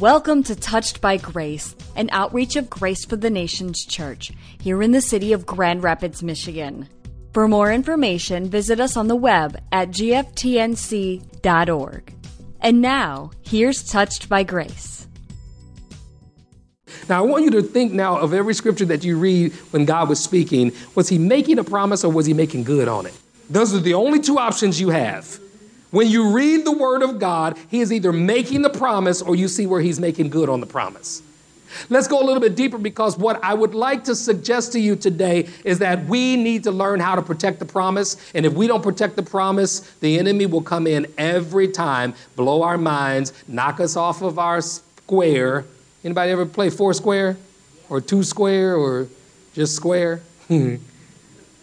Welcome to Touched by Grace, an outreach of Grace for the Nations Church here in the city of Grand Rapids, Michigan. For more information, visit us on the web at gftnc.org. And now, here's Touched by Grace. Now, I want you to think now of every scripture that you read when God was speaking. Was he making a promise or was he making good on it? Those are the only two options you have. When you read the word of God, he is either making the promise or you see where he's making good on the promise. Let's go a little bit deeper because what I would like to suggest to you today is that we need to learn how to protect the promise. And if we don't protect the promise, the enemy will come in every time, blow our minds, knock us off of our square. Anybody ever play four square or two square or just square? the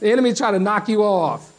enemy try to knock you off.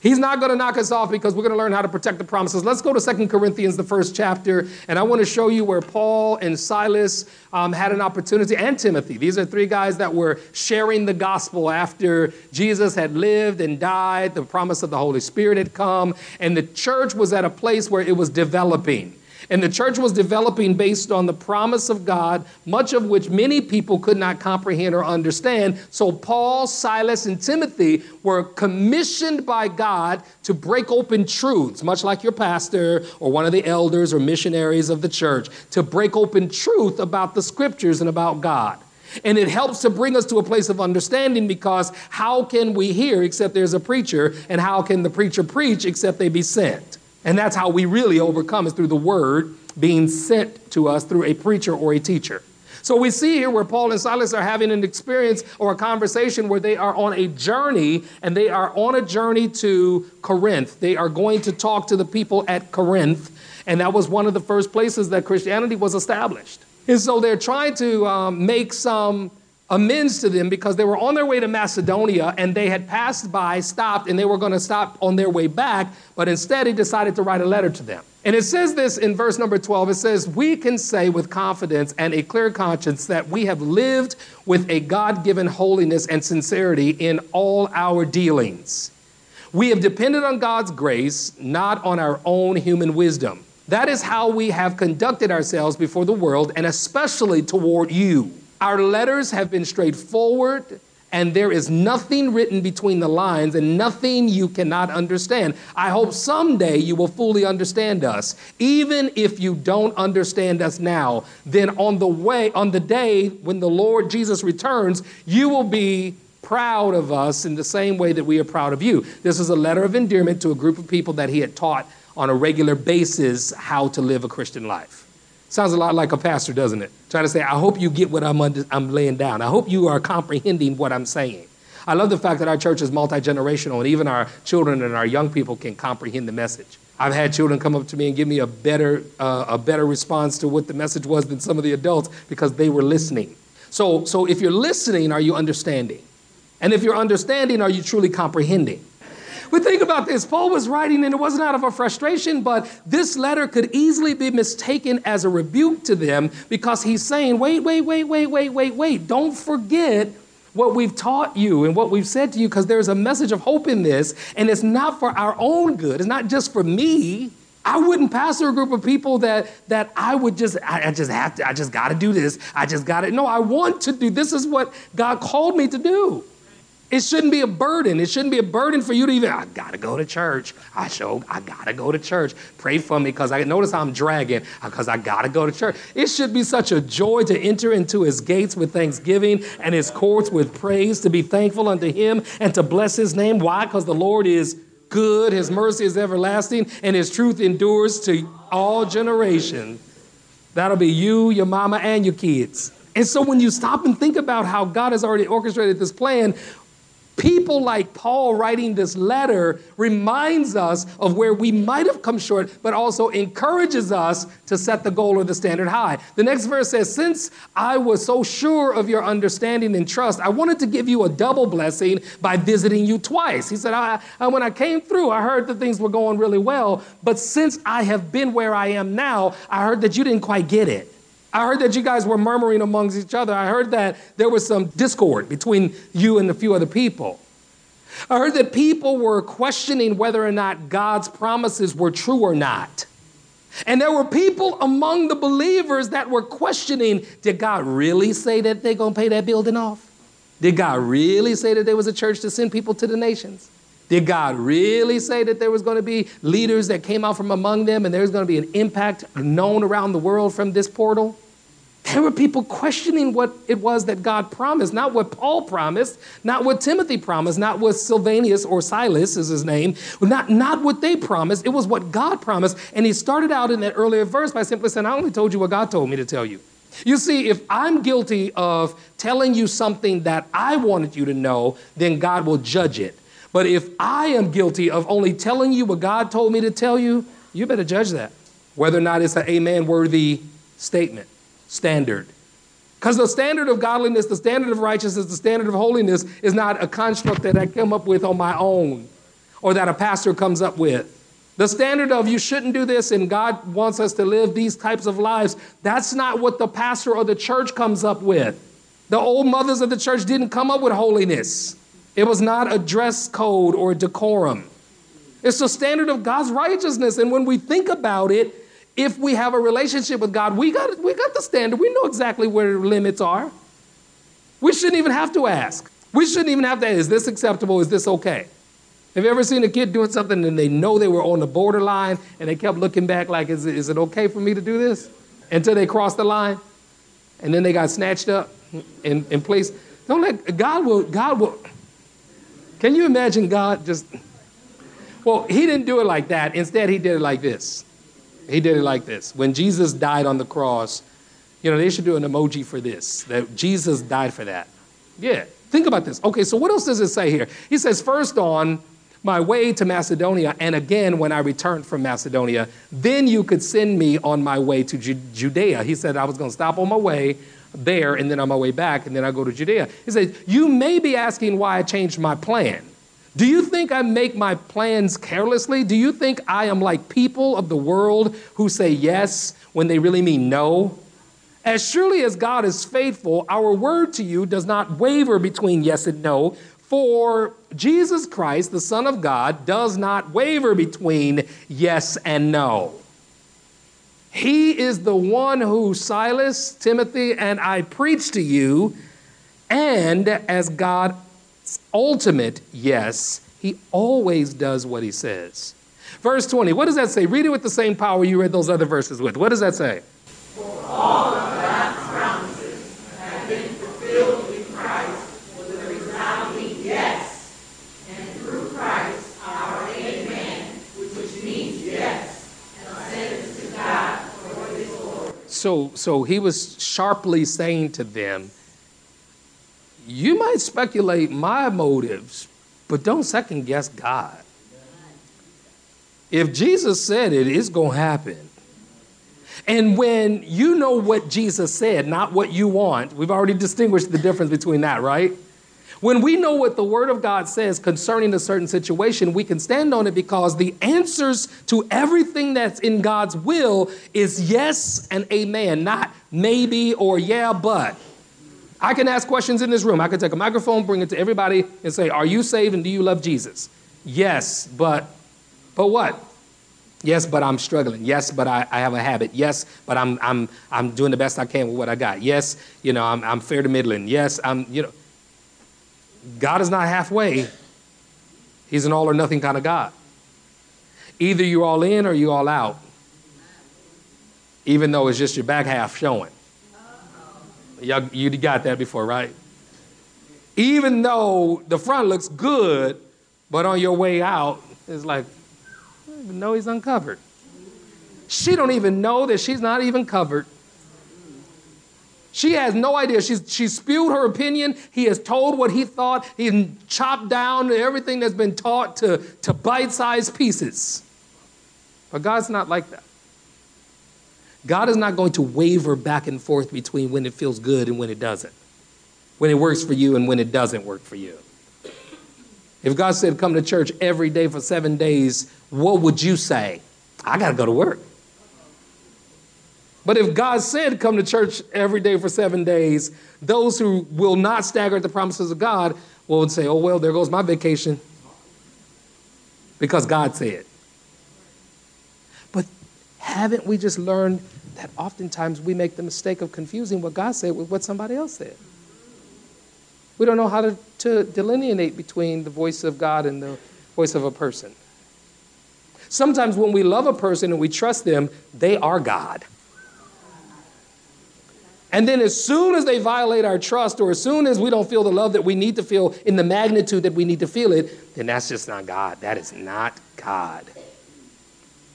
He's not going to knock us off because we're going to learn how to protect the promises. Let's go to Second Corinthians, the first chapter, and I want to show you where Paul and Silas um, had an opportunity, and Timothy. These are three guys that were sharing the gospel after Jesus had lived and died. The promise of the Holy Spirit had come, and the church was at a place where it was developing. And the church was developing based on the promise of God, much of which many people could not comprehend or understand. So Paul, Silas, and Timothy were commissioned by God to break open truths, much like your pastor or one of the elders or missionaries of the church, to break open truth about the scriptures and about God. And it helps to bring us to a place of understanding because how can we hear except there's a preacher? And how can the preacher preach except they be sent? And that's how we really overcome is through the word being sent to us through a preacher or a teacher. So we see here where Paul and Silas are having an experience or a conversation where they are on a journey and they are on a journey to Corinth. They are going to talk to the people at Corinth. And that was one of the first places that Christianity was established. And so they're trying to um, make some amends to them because they were on their way to Macedonia and they had passed by, stopped, and they were going to stop on their way back, but instead he decided to write a letter to them. And it says this in verse number 12 it says, We can say with confidence and a clear conscience that we have lived with a God given holiness and sincerity in all our dealings. We have depended on God's grace, not on our own human wisdom. That is how we have conducted ourselves before the world and especially toward you. Our letters have been straightforward, and there is nothing written between the lines and nothing you cannot understand. I hope someday you will fully understand us. Even if you don't understand us now, then on the way, on the day when the Lord Jesus returns, you will be proud of us in the same way that we are proud of you. This is a letter of endearment to a group of people that he had taught on a regular basis how to live a Christian life. Sounds a lot like a pastor, doesn't it? Trying to say, I hope you get what I'm, under, I'm laying down. I hope you are comprehending what I'm saying. I love the fact that our church is multi generational and even our children and our young people can comprehend the message. I've had children come up to me and give me a better, uh, a better response to what the message was than some of the adults because they were listening. So, so if you're listening, are you understanding? And if you're understanding, are you truly comprehending? But think about this Paul was writing, and it wasn't out of a frustration, but this letter could easily be mistaken as a rebuke to them because he's saying, wait, wait, wait, wait, wait, wait, wait. Don't forget what we've taught you and what we've said to you because there's a message of hope in this, and it's not for our own good, it's not just for me. I wouldn't pastor a group of people that that I would just I, I just have to I just got to do this I just got to no I want to do this is what God called me to do. It shouldn't be a burden. It shouldn't be a burden for you to even, I gotta go to church. I show, I gotta go to church. Pray for me because I notice I'm dragging uh, because I gotta go to church. It should be such a joy to enter into his gates with thanksgiving and his courts with praise, to be thankful unto him and to bless his name. Why? Because the Lord is good, his mercy is everlasting, and his truth endures to all generations. That'll be you, your mama, and your kids. And so when you stop and think about how God has already orchestrated this plan, people like Paul writing this letter reminds us of where we might have come short, but also encourages us to set the goal or the standard high. The next verse says, Since I was so sure of your understanding and trust, I wanted to give you a double blessing by visiting you twice. He said, I, I, When I came through, I heard that things were going really well, but since I have been where I am now, I heard that you didn't quite get it. I heard that you guys were murmuring amongst each other. I heard that there was some discord between you and a few other people. I heard that people were questioning whether or not God's promises were true or not. And there were people among the believers that were questioning did God really say that they're going to pay that building off? Did God really say that there was a church to send people to the nations? Did God really say that there was going to be leaders that came out from among them and there's going to be an impact known around the world from this portal? There were people questioning what it was that God promised, not what Paul promised, not what Timothy promised, not what Silvanus or Silas is his name, not, not what they promised. It was what God promised. And he started out in that earlier verse by simply saying, I only told you what God told me to tell you. You see, if I'm guilty of telling you something that I wanted you to know, then God will judge it. But if I am guilty of only telling you what God told me to tell you, you better judge that, whether or not it's an amen worthy statement standard. Because the standard of godliness, the standard of righteousness, the standard of holiness is not a construct that I come up with on my own or that a pastor comes up with. The standard of you shouldn't do this and God wants us to live these types of lives, that's not what the pastor or the church comes up with. The old mothers of the church didn't come up with holiness, it was not a dress code or decorum. It's the standard of God's righteousness. And when we think about it, if we have a relationship with God, we got, we got the standard. We know exactly where the limits are. We shouldn't even have to ask. We shouldn't even have to ask, is this acceptable? Is this okay? Have you ever seen a kid doing something and they know they were on the borderline and they kept looking back like, is is it okay for me to do this? Until they crossed the line and then they got snatched up in, in place. Don't let, God will, God will, can you imagine God just, well, he didn't do it like that. Instead, he did it like this. He did it like this. When Jesus died on the cross, you know, they should do an emoji for this, that Jesus died for that. Yeah, think about this. Okay, so what else does it say here? He says, first on my way to Macedonia, and again when I returned from Macedonia, then you could send me on my way to Ju- Judea. He said I was going to stop on my way there and then on my way back, and then I go to Judea. He said, You may be asking why I changed my plan. Do you think I make my plans carelessly? Do you think I am like people of the world who say yes when they really mean no? As surely as God is faithful, our word to you does not waver between yes and no. For Jesus Christ, the Son of God, does not waver between yes and no. He is the one who Silas, Timothy, and I preach to you, and as God ultimate yes, he always does what he says. Verse 20, what does that say? Read it with the same power you read those other verses with. What does that say? So, so he was sharply saying to them, you might speculate my motives, but don't second guess God. If Jesus said it, it's going to happen. And when you know what Jesus said, not what you want, we've already distinguished the difference between that, right? When we know what the Word of God says concerning a certain situation, we can stand on it because the answers to everything that's in God's will is yes and amen, not maybe or yeah, but. I can ask questions in this room. I can take a microphone, bring it to everybody, and say, Are you saved and do you love Jesus? Yes, but, but what? Yes, but I'm struggling. Yes, but I, I have a habit. Yes, but I'm, I'm, I'm doing the best I can with what I got. Yes, you know, I'm, I'm fair to middling. Yes, I'm, you know. God is not halfway, He's an all or nothing kind of God. Either you're all in or you're all out, even though it's just your back half showing. Y'all, you got that before, right? Even though the front looks good, but on your way out, it's like, I don't even know he's uncovered. She don't even know that she's not even covered. She has no idea. She's, she spewed her opinion. He has told what he thought. He's chopped down everything that's been taught to, to bite sized pieces. But God's not like that. God is not going to waver back and forth between when it feels good and when it doesn't, when it works for you and when it doesn't work for you. If God said, come to church every day for seven days, what would you say? I got to go to work. But if God said, come to church every day for seven days, those who will not stagger at the promises of God will say, oh, well, there goes my vacation. Because God said. But haven't we just learned that oftentimes we make the mistake of confusing what God said with what somebody else said? We don't know how to, to delineate between the voice of God and the voice of a person. Sometimes when we love a person and we trust them, they are God. And then, as soon as they violate our trust, or as soon as we don't feel the love that we need to feel in the magnitude that we need to feel it, then that's just not God. That is not God.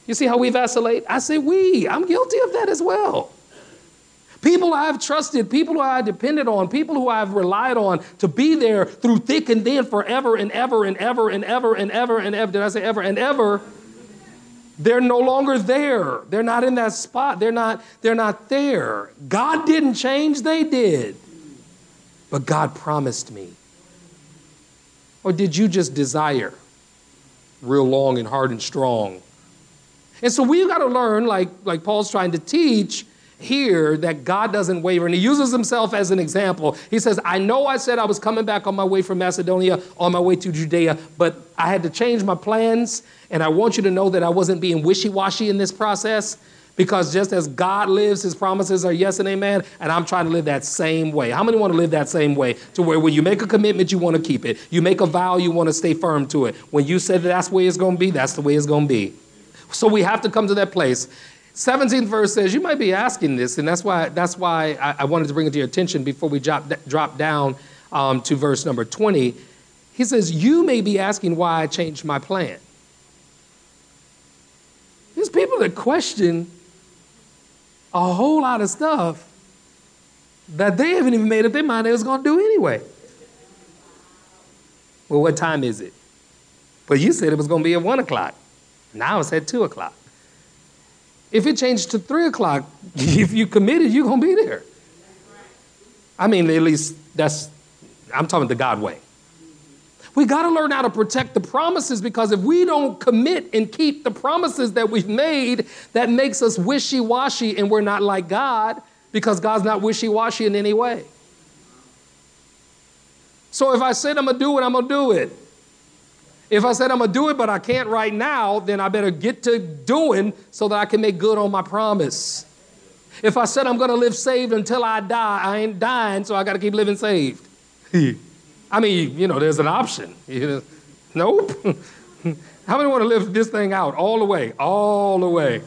You see how we vacillate? I say we. I'm guilty of that as well. People I've trusted, people who I depended on, people who I've relied on to be there through thick and thin forever and ever and ever and ever and ever and ever. Did I say ever and ever? They're no longer there. They're not in that spot. They're not, they're not there. God didn't change, they did. But God promised me. Or did you just desire real long and hard and strong? And so we've got to learn, like, like Paul's trying to teach, here that God doesn't waver. And he uses himself as an example. He says, I know I said I was coming back on my way from Macedonia, on my way to Judea, but I had to change my plans. And I want you to know that I wasn't being wishy washy in this process because just as God lives, his promises are yes and amen, and I'm trying to live that same way. How many want to live that same way? To where when you make a commitment, you want to keep it. You make a vow, you want to stay firm to it. When you say that that's the way it's going to be, that's the way it's going to be. So we have to come to that place. 17th verse says, you might be asking this, and that's why, that's why I, I wanted to bring it to your attention before we drop, drop down um, to verse number 20. He says, You may be asking why I changed my plan. There's people that question a whole lot of stuff that they haven't even made up their mind they was going to do anyway. Well, what time is it? But you said it was going to be at 1 o'clock. Now it's at 2 o'clock. If it changed to three o'clock, if you committed, you're going to be there. I mean, at least that's, I'm talking the God way. We got to learn how to protect the promises because if we don't commit and keep the promises that we've made, that makes us wishy washy and we're not like God because God's not wishy washy in any way. So if I said I'm going to do it, I'm going to do it. If I said I'm gonna do it, but I can't right now, then I better get to doing so that I can make good on my promise. If I said I'm gonna live saved until I die, I ain't dying, so I gotta keep living saved. I mean, you know, there's an option. nope. How many want to live this thing out all the way? All the way.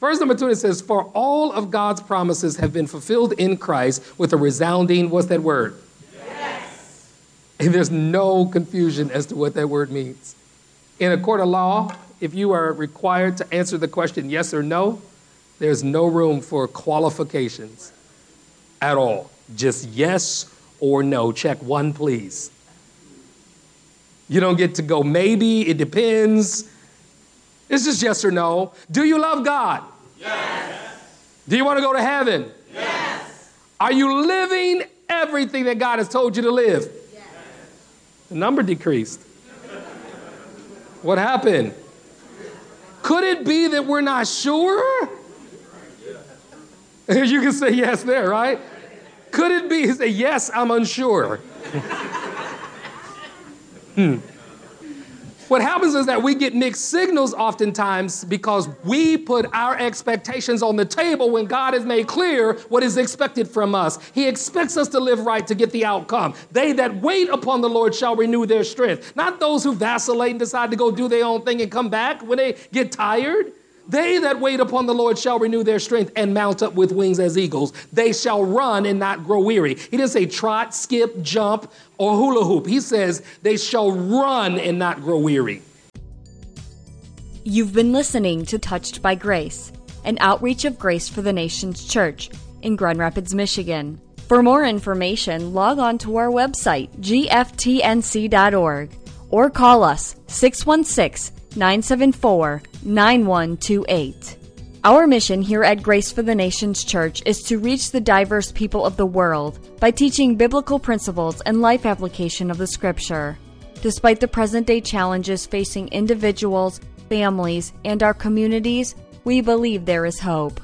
Verse number two, it says, For all of God's promises have been fulfilled in Christ with a resounding, what's that word? And there's no confusion as to what that word means. In a court of law, if you are required to answer the question yes or no, there's no room for qualifications at all. Just yes or no. Check one, please. You don't get to go maybe, it depends. It's just yes or no. Do you love God? Yes. Do you want to go to heaven? Yes. Are you living everything that God has told you to live? The number decreased. What happened? Could it be that we're not sure? You can say yes there, right? Could it be? Say, yes, I'm unsure. hmm. What happens is that we get mixed signals oftentimes because we put our expectations on the table when God has made clear what is expected from us. He expects us to live right to get the outcome. They that wait upon the Lord shall renew their strength. Not those who vacillate and decide to go do their own thing and come back when they get tired. They that wait upon the Lord shall renew their strength and mount up with wings as eagles. They shall run and not grow weary. He didn't say trot, skip, jump, or hula hoop. He says they shall run and not grow weary. You've been listening to Touched by Grace, an outreach of Grace for the Nations Church in Grand Rapids, Michigan. For more information, log on to our website, gftnc.org, or call us 616 974 9128. Our mission here at Grace for the Nations Church is to reach the diverse people of the world by teaching biblical principles and life application of the Scripture. Despite the present day challenges facing individuals, families, and our communities, we believe there is hope.